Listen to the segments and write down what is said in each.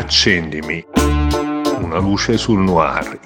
Accendimi una luce sul noir,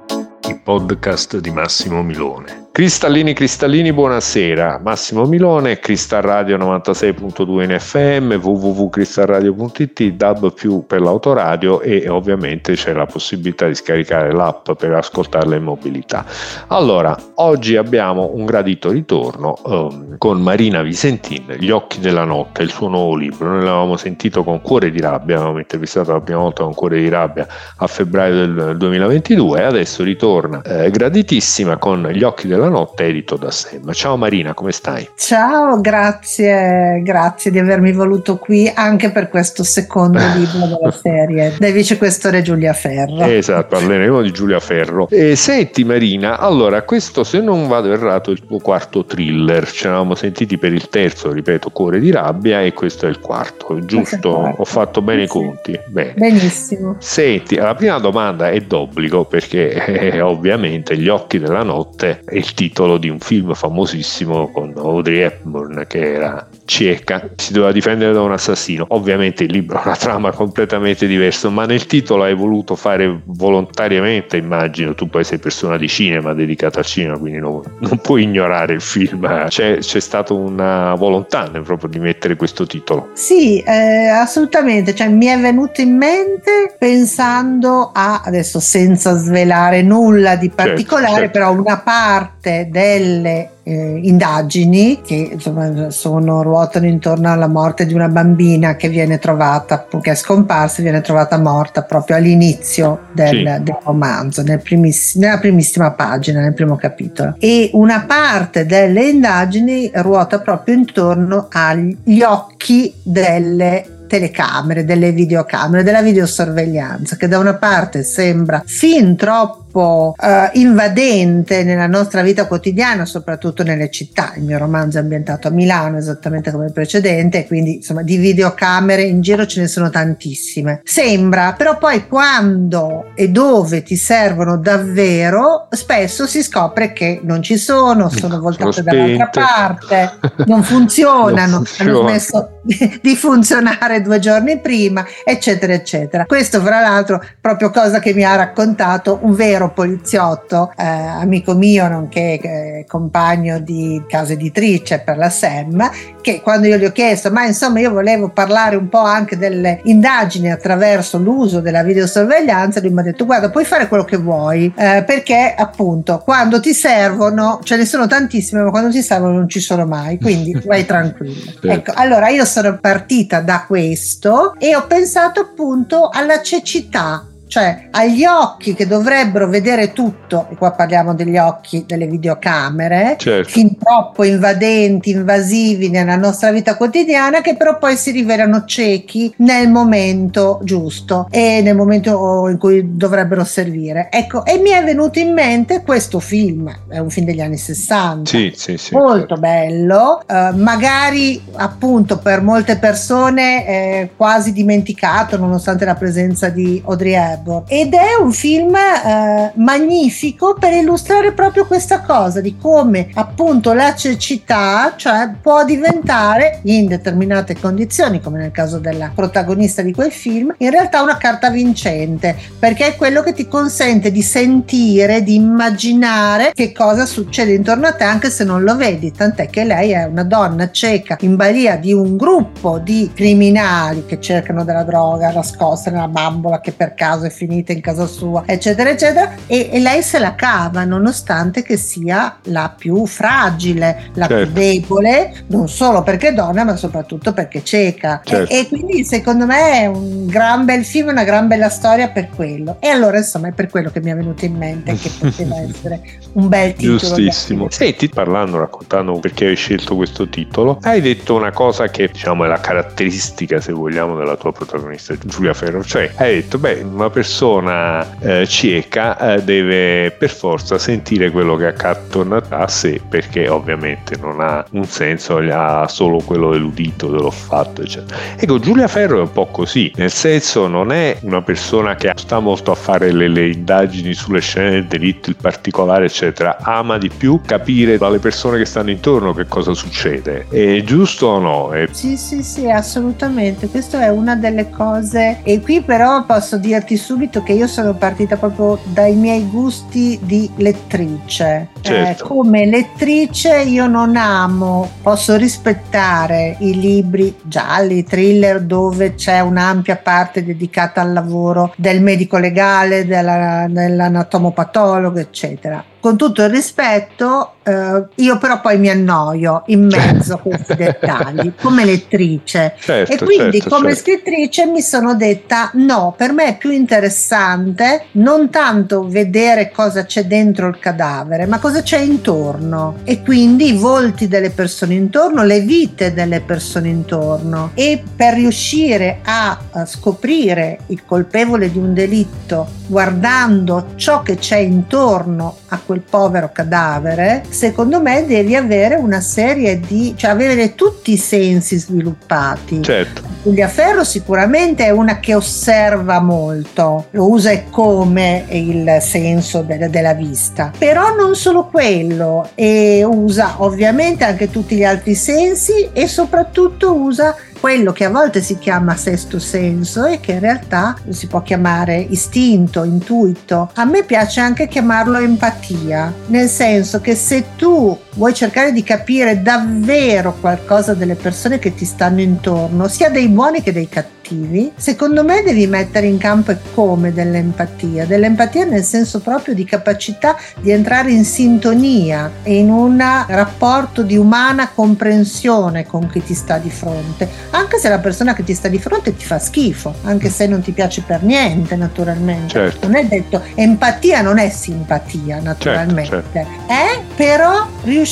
il podcast di Massimo Milone. Cristallini Cristallini, buonasera. Massimo Milone, Cristal Radio 96.2 in FM, www.cristalradio.it, DAB più per l'autoradio e ovviamente c'è la possibilità di scaricare l'app per ascoltarla in mobilità. Allora, oggi abbiamo un gradito ritorno um, con Marina Visentin, Gli occhi della notte, il suo nuovo libro. Noi l'avevamo sentito con Cuore di rabbia, avevamo intervistato la prima volta con Cuore di rabbia a febbraio del 2022 e adesso ritorna eh, graditissima con Gli occhi della la notte edito da Sam. Ciao Marina, come stai? Ciao, grazie, grazie di avermi voluto qui anche per questo secondo libro della serie del vicequestore Giulia Ferro. Esatto, parleremo di Giulia Ferro. E senti Marina, allora questo se non vado errato è il tuo quarto thriller, ci eravamo sentiti per il terzo, ripeto, Cuore di rabbia e questo è il quarto, giusto? Ho fatto bene i conti? Bene. Benissimo. Senti, la prima domanda è d'obbligo perché eh, ovviamente Gli occhi della notte è il titolo di un film famosissimo con Audrey Hepburn che era cieca, si doveva difendere da un assassino. Ovviamente il libro ha una trama completamente diversa, ma nel titolo hai voluto fare volontariamente, immagino, tu poi sei persona di cinema dedicata al cinema, quindi non, non puoi ignorare il film. C'è, c'è stata una volontà proprio di mettere questo titolo. Sì, eh, assolutamente, cioè, mi è venuto in mente pensando a, adesso senza svelare nulla di certo, particolare, certo, certo. però una parte parte delle eh, indagini che insomma, sono, ruotano intorno alla morte di una bambina che viene trovata, che è scomparsa, viene trovata morta proprio all'inizio del, sì. del romanzo, nel primiss- nella primissima pagina, nel primo capitolo. E una parte delle indagini ruota proprio intorno agli occhi delle telecamere, delle videocamere, della videosorveglianza che da una parte sembra fin troppo troppo uh, invadente nella nostra vita quotidiana, soprattutto nelle città. Il mio romanzo è ambientato a Milano, esattamente come il precedente, quindi insomma di videocamere in giro ce ne sono tantissime. Sembra, però poi quando e dove ti servono davvero, spesso si scopre che non ci sono, sono voltate dall'altra parte, non funzionano, non funziona. hanno smesso di funzionare due giorni prima, eccetera, eccetera. Questo, fra l'altro, proprio cosa che mi ha raccontato un vero caro poliziotto, eh, amico mio nonché eh, compagno di casa editrice per la SEM, che quando io gli ho chiesto, ma insomma io volevo parlare un po' anche delle indagini attraverso l'uso della videosorveglianza, lui mi ha detto guarda puoi fare quello che vuoi, eh, perché appunto quando ti servono, ce ne sono tantissime, ma quando ti servono non ci sono mai, quindi vai tranquillo. Ecco, allora io sono partita da questo e ho pensato appunto alla cecità cioè agli occhi che dovrebbero vedere tutto, e qua parliamo degli occhi delle videocamere, certo. fin troppo invadenti, invasivi nella nostra vita quotidiana, che però poi si rivelano ciechi nel momento giusto e nel momento in cui dovrebbero servire. Ecco, e mi è venuto in mente questo film, è un film degli anni 60, sì, sì, sì, molto certo. bello, eh, magari appunto per molte persone eh, quasi dimenticato nonostante la presenza di Audrey Hepburn Hepburn ed è un film eh, magnifico per illustrare proprio questa cosa di come appunto la cecità cioè può diventare in determinate condizioni come nel caso della protagonista di quel film in realtà una carta vincente perché è quello che ti consente di sentire di immaginare che cosa succede intorno a te anche se non lo vedi. Tant'è che lei è una donna cieca in balia di un gruppo di criminali che cercano della droga nascosta nella bambola che per caso è finita in casa sua, eccetera, eccetera, e, e lei se la cava nonostante che sia la più fragile, la certo. più debole, non solo perché donna, ma soprattutto perché cieca. Certo. E, e, quindi secondo me è un gran bel film, una gran bella storia per quello. E allora insomma è per quello che mi è venuto in mente che poteva essere un bel titolo. Giustissimo. Senti, parlando, raccontando perché hai scelto questo titolo, hai detto una cosa che diciamo è la caratteristica, se vogliamo, della tua protagonista Giulia Ferro, cioè hai detto, beh, una persona eh, cieca eh, deve per forza sentire quello che attorno a sé perché ovviamente non ha un senso, ha solo quello dell'udito, dell'olfatto, eccetera. Ecco, Giulia Ferro è un po' così, nel senso non è una persona che sta molto a fare le, le indagini sulle scene del delitto, il particolare, eccetera, ama di più capire dalle persone che stanno intorno che cosa succede. È giusto o no? È... Sì, sì, sì, assolutamente. Questa è una delle cose. E qui però posso dirti subito che io sono partita proprio dai miei gusti di lettrice. Certo. Eh, come lettrice io non amo, posso rispettare i libri gialli, i thriller dove c'è un'ampia parte dedicata al lavoro del medico legale, della, dell'anatomopatologo, eccetera con tutto il rispetto, eh, io però poi mi annoio in mezzo a questi dettagli come lettrice. Certo, e quindi certo, come certo. scrittrice mi sono detta no, per me è più interessante non tanto vedere cosa c'è dentro il cadavere, ma cosa c'è intorno. E quindi i volti delle persone intorno, le vite delle persone intorno. E per riuscire a, a scoprire il colpevole di un delitto guardando ciò che c'è intorno a quel povero cadavere, secondo me devi avere una serie di, cioè avere tutti i sensi sviluppati. Certo. Giulia Ferro sicuramente è una che osserva molto, lo usa e come il senso de- della vista, però non solo quello, e usa ovviamente anche tutti gli altri sensi e soprattutto usa quello che a volte si chiama sesto senso e che in realtà si può chiamare istinto, intuito. A me piace anche chiamarlo empatia, nel senso che se tu vuoi cercare di capire davvero qualcosa delle persone che ti stanno intorno, sia dei buoni che dei cattivi, secondo me devi mettere in campo come dell'empatia, dell'empatia nel senso proprio di capacità di entrare in sintonia e in un rapporto di umana comprensione con chi ti sta di fronte, anche se la persona che ti sta di fronte ti fa schifo, anche se non ti piace per niente naturalmente. Certo. Non è detto empatia non è simpatia naturalmente, certo, certo. è però riuscire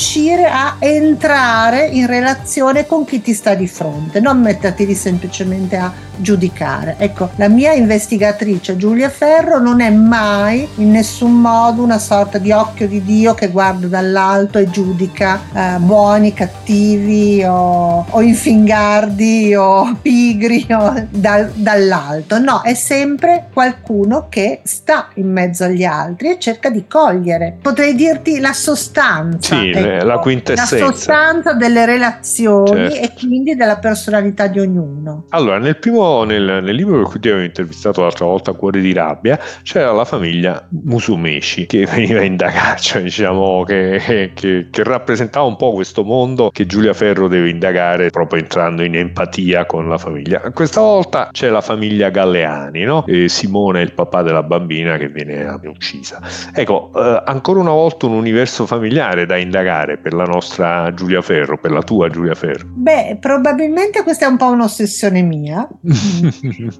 a entrare in relazione con chi ti sta di fronte, non metterti lì semplicemente a giudicare. Ecco, la mia investigatrice Giulia Ferro non è mai in nessun modo una sorta di occhio di Dio che guarda dall'alto e giudica eh, buoni, cattivi o, o, infingardi o pigri o dal, dall'alto. No, è sempre qualcuno che sta in mezzo agli altri e cerca di cogliere, potrei dirti la sostanza, sì, ecco, la quintessenza. La sostanza delle relazioni certo. e quindi della personalità di ognuno. Allora, nel primo nel, nel, libro per cui ti avevo intervistato l'altra volta, Cuore di rabbia, c'era la famiglia Musumeci che veniva indagata, cioè diciamo che, che, che, rappresentava un po' questo mondo che Giulia Ferro deve indagare proprio entrando in empatia con la famiglia. Questa volta c'è la famiglia Galleani, no? E Simone è il papà della bambina che viene uccisa. Ecco, eh, ancora una volta un universo familiare da indagare per la nostra Giulia Ferro, per la tua Giulia Ferro. Beh, probabilmente questa è un po' un'ossessione mia,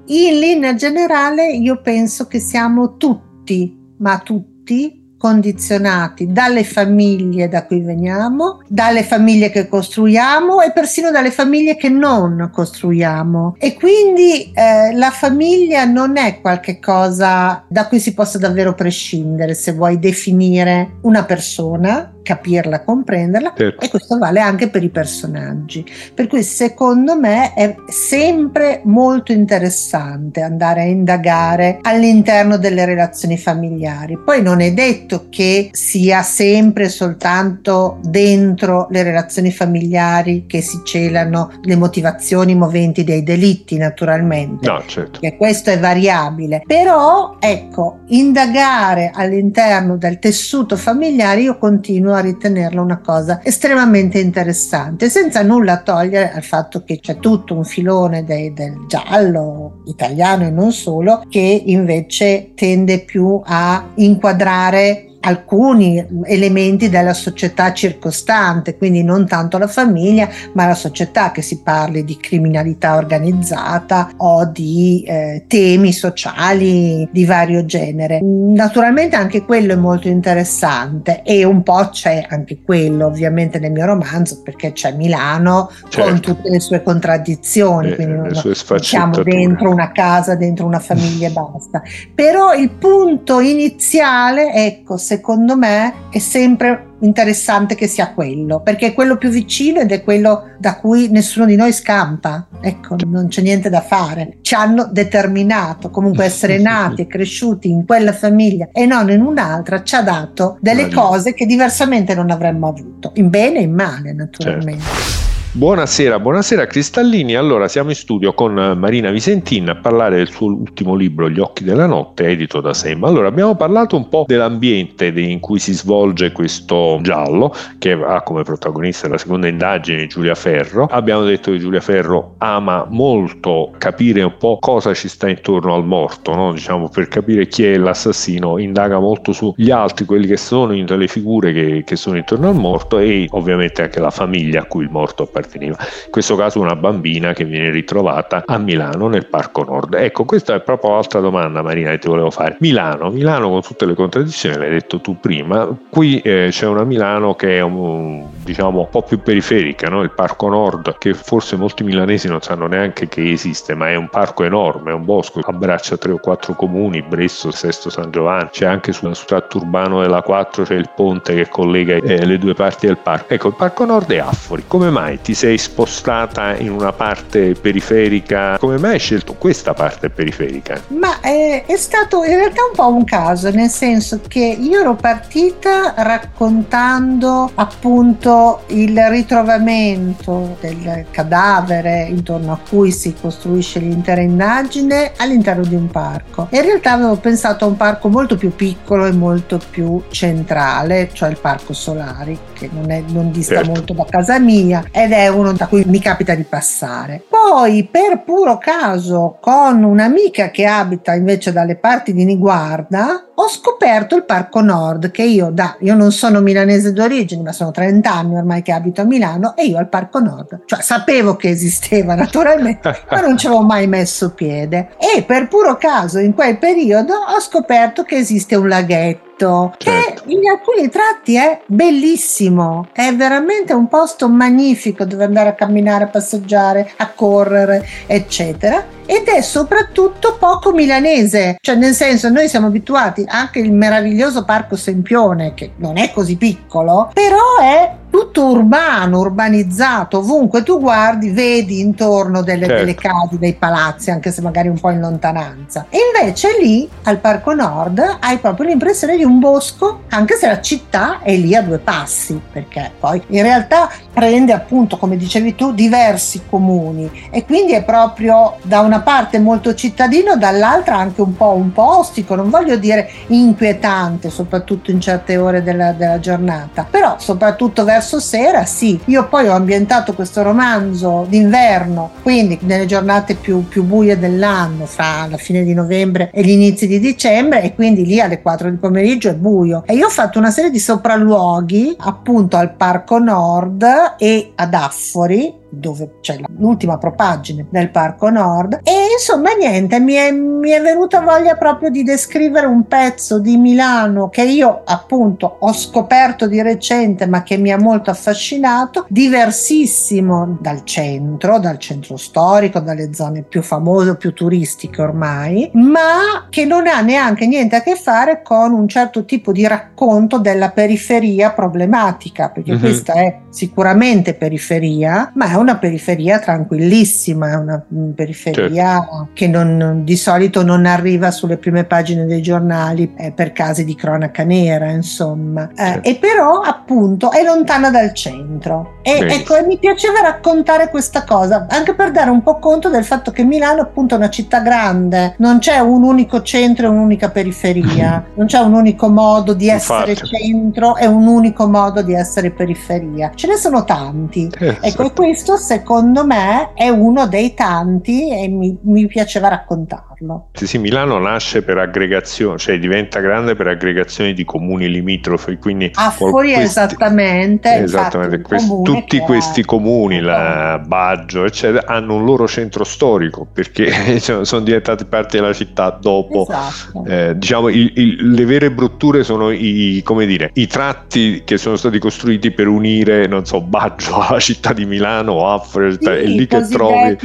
In linea generale io penso che siamo tutti, ma tutti, condizionati dalle famiglie da cui veniamo, dalle famiglie che costruiamo e persino dalle famiglie che non costruiamo. E quindi eh, la famiglia non è qualcosa da cui si possa davvero prescindere se vuoi definire una persona capirla, comprenderla certo. e questo vale anche per i personaggi. Per cui secondo me è sempre molto interessante andare a indagare all'interno delle relazioni familiari. Poi non è detto che sia sempre soltanto dentro le relazioni familiari che si celano le motivazioni moventi dei delitti, naturalmente. No, certo. Che questo è variabile. Però ecco, indagare all'interno del tessuto familiare io continuo a ritenerla una cosa estremamente interessante, senza nulla togliere al fatto che c'è tutto un filone de, del giallo italiano e non solo, che invece tende più a inquadrare alcuni elementi della società circostante, quindi non tanto la famiglia, ma la società, che si parli di criminalità organizzata o di eh, temi sociali di vario genere. Naturalmente anche quello è molto interessante e un po' c'è anche quello ovviamente nel mio romanzo perché c'è Milano certo. con tutte le sue contraddizioni, eh, quindi non siamo dentro una casa, dentro una famiglia e basta. Però il punto iniziale, ecco, secondo me è sempre interessante che sia quello, perché è quello più vicino ed è quello da cui nessuno di noi scampa. Ecco, non c'è niente da fare. Ci hanno determinato, comunque essere nati e cresciuti in quella famiglia e non in un'altra ci ha dato delle cose che diversamente non avremmo avuto, in bene e in male naturalmente. Certo. Buonasera, buonasera Cristallini. Allora siamo in studio con Marina Visentin a parlare del suo ultimo libro Gli occhi della notte, edito da Sem. Allora abbiamo parlato un po' dell'ambiente in cui si svolge questo giallo, che ha come protagonista la seconda indagine Giulia Ferro. Abbiamo detto che Giulia Ferro ama molto capire un po' cosa ci sta intorno al morto, no? diciamo per capire chi è l'assassino, indaga molto sugli altri, quelli che sono le figure che, che sono intorno al morto e ovviamente anche la famiglia a cui il morto appartiene apparteneva. In questo caso una bambina che viene ritrovata a Milano nel Parco Nord. Ecco, questa è proprio l'altra domanda Marina che ti volevo fare. Milano, Milano con tutte le contraddizioni, l'hai detto tu prima, qui eh, c'è una Milano che è un, diciamo un po' più periferica, no? il Parco Nord che forse molti milanesi non sanno neanche che esiste, ma è un parco enorme, è un bosco, abbraccia tre o quattro comuni, Bresso, Sesto San Giovanni, c'è anche sul tratto urbano della 4 c'è il ponte che collega eh, le due parti del parco. Ecco, il Parco Nord è Affori, come mai ti ti sei spostata in una parte periferica? Come mai hai scelto questa parte periferica? Ma è, è stato in realtà un po' un caso, nel senso che io ero partita raccontando appunto il ritrovamento del cadavere intorno a cui si costruisce l'intera indagine all'interno di un parco. In realtà avevo pensato a un parco molto più piccolo e molto più centrale, cioè il Parco Solari, che non, è, non dista certo. molto da casa mia ed è uno da cui mi capita di passare. Poi, per puro caso, con un'amica che abita invece dalle parti di Niguarda, ho scoperto il Parco Nord che io da io non sono milanese d'origine ma sono 30 anni ormai che abito a Milano e io al Parco Nord cioè sapevo che esisteva naturalmente ma non ci avevo mai messo piede e per puro caso in quel periodo ho scoperto che esiste un laghetto certo. che in alcuni tratti è bellissimo, è veramente un posto magnifico dove andare a camminare, a passeggiare, a correre, eccetera. Ed è soprattutto poco milanese, cioè nel senso noi siamo abituati anche il meraviglioso parco Sempione, che non è così piccolo, però è tutto urbano, urbanizzato, ovunque tu guardi vedi intorno delle, certo. delle, case, dei palazzi, anche se magari un po' in lontananza. E invece lì al Parco Nord hai proprio l'impressione di un bosco, anche se la città è lì a due passi, perché poi in realtà prende appunto, come dicevi tu, diversi comuni e quindi è proprio da una parte molto cittadino, dall'altra anche un po' un po' ostico, non voglio dire inquietante, soprattutto in certe ore della, della giornata, però soprattutto verso verso sera, sì. Io poi ho ambientato questo romanzo d'inverno, quindi nelle giornate più, più buie dell'anno, fra la fine di novembre e gli inizi di dicembre, e quindi lì alle 4 di pomeriggio è buio. E io ho fatto una serie di sopralluoghi appunto al Parco Nord e ad Affori, dove c'è l'ultima propagine del Parco Nord e insomma niente mi è, mi è venuta voglia proprio di descrivere un pezzo di Milano che io appunto ho scoperto di recente ma che mi ha molto affascinato diversissimo dal centro dal centro storico dalle zone più famose più turistiche ormai ma che non ha neanche niente a che fare con un certo tipo di racconto della periferia problematica perché mm-hmm. questa è sicuramente periferia ma è un una periferia tranquillissima, è una periferia certo. che non, di solito non arriva sulle prime pagine dei giornali eh, per casi di cronaca nera, insomma. Eh, certo. E però appunto è lontana dal centro. E ecco, mi piaceva raccontare questa cosa, anche per dare un po' conto del fatto che Milano appunto è una città grande, non c'è un unico centro e un'unica periferia, non c'è un unico modo di essere Infatti. centro e un unico modo di essere periferia. Ce ne sono tanti. Eh, ecco, e questo secondo me è uno dei tanti e mi, mi piaceva raccontarlo. Farlo. Sì, sì, Milano nasce per aggregazione, cioè diventa grande per aggregazioni di comuni limitrofi, quindi a fuori questi, esattamente, esattamente questi, tutti questi comuni, la Baggio, eccetera, hanno un loro centro storico perché sono diventati parte della città dopo, esatto. eh, diciamo, il, il, le vere brutture sono i, come dire, i tratti che sono stati costruiti per unire, non so, Baggio alla città di Milano o Affre, sì, è lì che trovi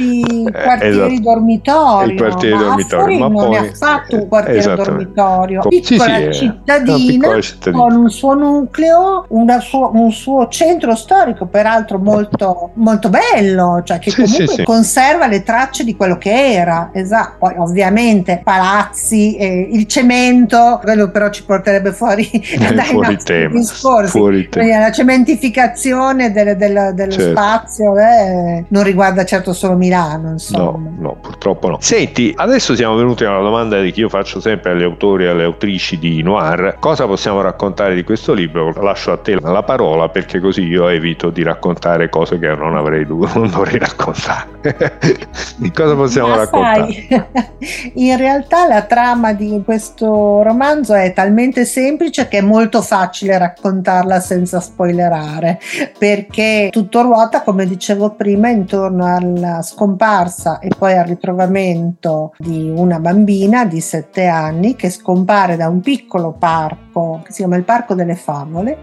eh, quartieri esatto, dormitorio. Il quartiere dormitorio, ma non poi, ha fatto un quartiere dormitorio, piccola, sì, sì, cittadina, piccola cittadina con un suo nucleo, suo, un suo centro storico, peraltro molto, molto bello, cioè che comunque conserva le tracce di quello che era. Esatto. Poi ovviamente palazzi, eh, il cemento, quello però ci porterebbe fuori eh, dai fuori tema, discorsi. Fuori tema. La cementificazione del, del, dello certo. spazio eh, non riguarda certo solo Milano. Insomma. No, no, purtroppo no. Senti, adesso siamo venuti a una domanda che io faccio sempre agli autori e alle autrici di Noir. Cosa possiamo raccontare di questo libro? Lascio a te la parola perché così io evito di raccontare cose che non avrei dovuto, non dovrei raccontare. di cosa possiamo Ma raccontare? Sai, in realtà la trama di questo romanzo è talmente semplice che è molto facile raccontarla senza spoilerare, perché tutto ruota, come dicevo prima, intorno alla scomparsa e poi al ritrovamento di una bambina di sette anni che scompare da un piccolo parco che si chiama il Parco delle Favole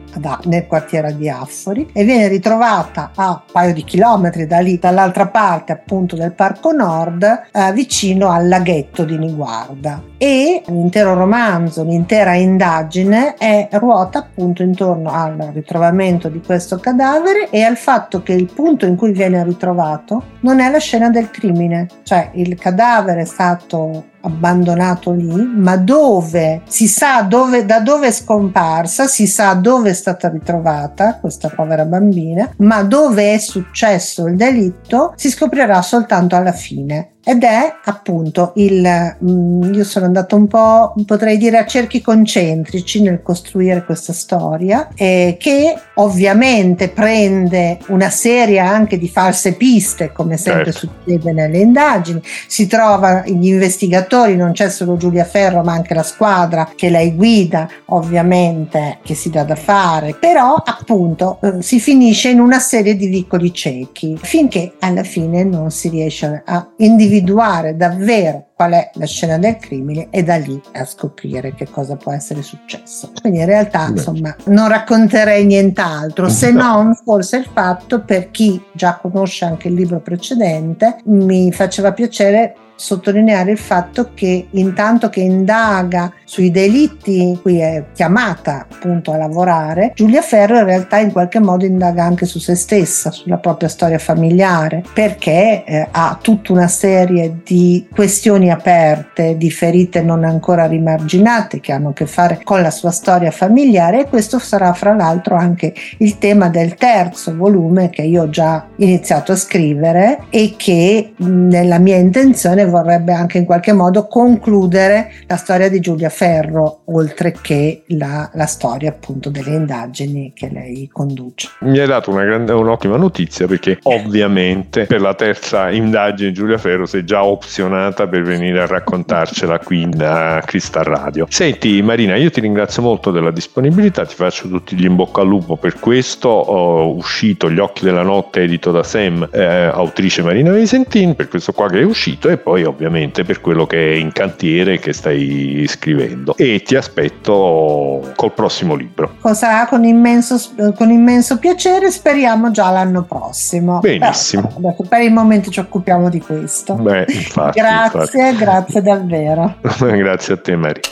nel quartiere di Affori e viene ritrovata a un paio di chilometri da lì, dall'altra parte appunto del Parco Nord, eh, vicino al laghetto di Niguarda. E l'intero romanzo, l'intera indagine è ruota appunto intorno al ritrovamento di questo cadavere e al fatto che il punto in cui viene ritrovato non è la scena del crimine, cioè il cadavere è stato と abbandonato lì, ma dove? Si sa dove, da dove è scomparsa, si sa dove è stata ritrovata questa povera bambina, ma dove è successo il delitto si scoprirà soltanto alla fine. Ed è appunto il mm, io sono andato un po' potrei dire a cerchi concentrici nel costruire questa storia eh, che ovviamente prende una serie anche di false piste come sempre certo. succede nelle indagini. Si trova gli investigatori non c'è solo Giulia Ferro ma anche la squadra che lei guida ovviamente che si dà da fare. Però appunto eh, si finisce in una serie di vicoli ciechi finché alla fine non si riesce a individuare davvero qual è la scena del crimine e da lì a scoprire che cosa può essere successo. Quindi in realtà insomma non racconterei nient'altro se non forse il fatto per chi già conosce anche il libro precedente mi faceva piacere sottolineare il fatto che intanto che indaga sui delitti in cui è chiamata appunto a lavorare, Giulia Ferro in realtà in qualche modo indaga anche su se stessa, sulla propria storia familiare, perché eh, ha tutta una serie di questioni aperte, di ferite non ancora rimarginate che hanno a che fare con la sua storia familiare e questo sarà fra l'altro anche il tema del terzo volume che io ho già iniziato a scrivere e che nella mia intenzione vorrebbe anche in qualche modo concludere la storia di Giulia Ferro, oltre che la, la storia appunto delle indagini che lei conduce. Mi hai dato grande, un'ottima notizia perché ovviamente per la terza indagine Giulia Ferro sei già opzionata per venire a raccontarcela qui da Crystal Radio. Senti Marina, io ti ringrazio molto della disponibilità, ti faccio tutti gli in bocca al lupo per questo. Ho uscito Gli occhi della notte edito da Sam, eh, autrice Marina Visentin, per questo qua che è uscito e poi poi ovviamente per quello che è in cantiere che stai scrivendo e ti aspetto col prossimo libro. Sarà con immenso, con immenso piacere, speriamo già l'anno prossimo. Benissimo. Però, per il momento ci occupiamo di questo. Beh, infatti, grazie, infatti. grazie davvero. grazie a te Maria.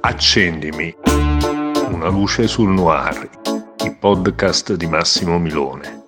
Accendimi una luce sul noir, il podcast di Massimo Milone.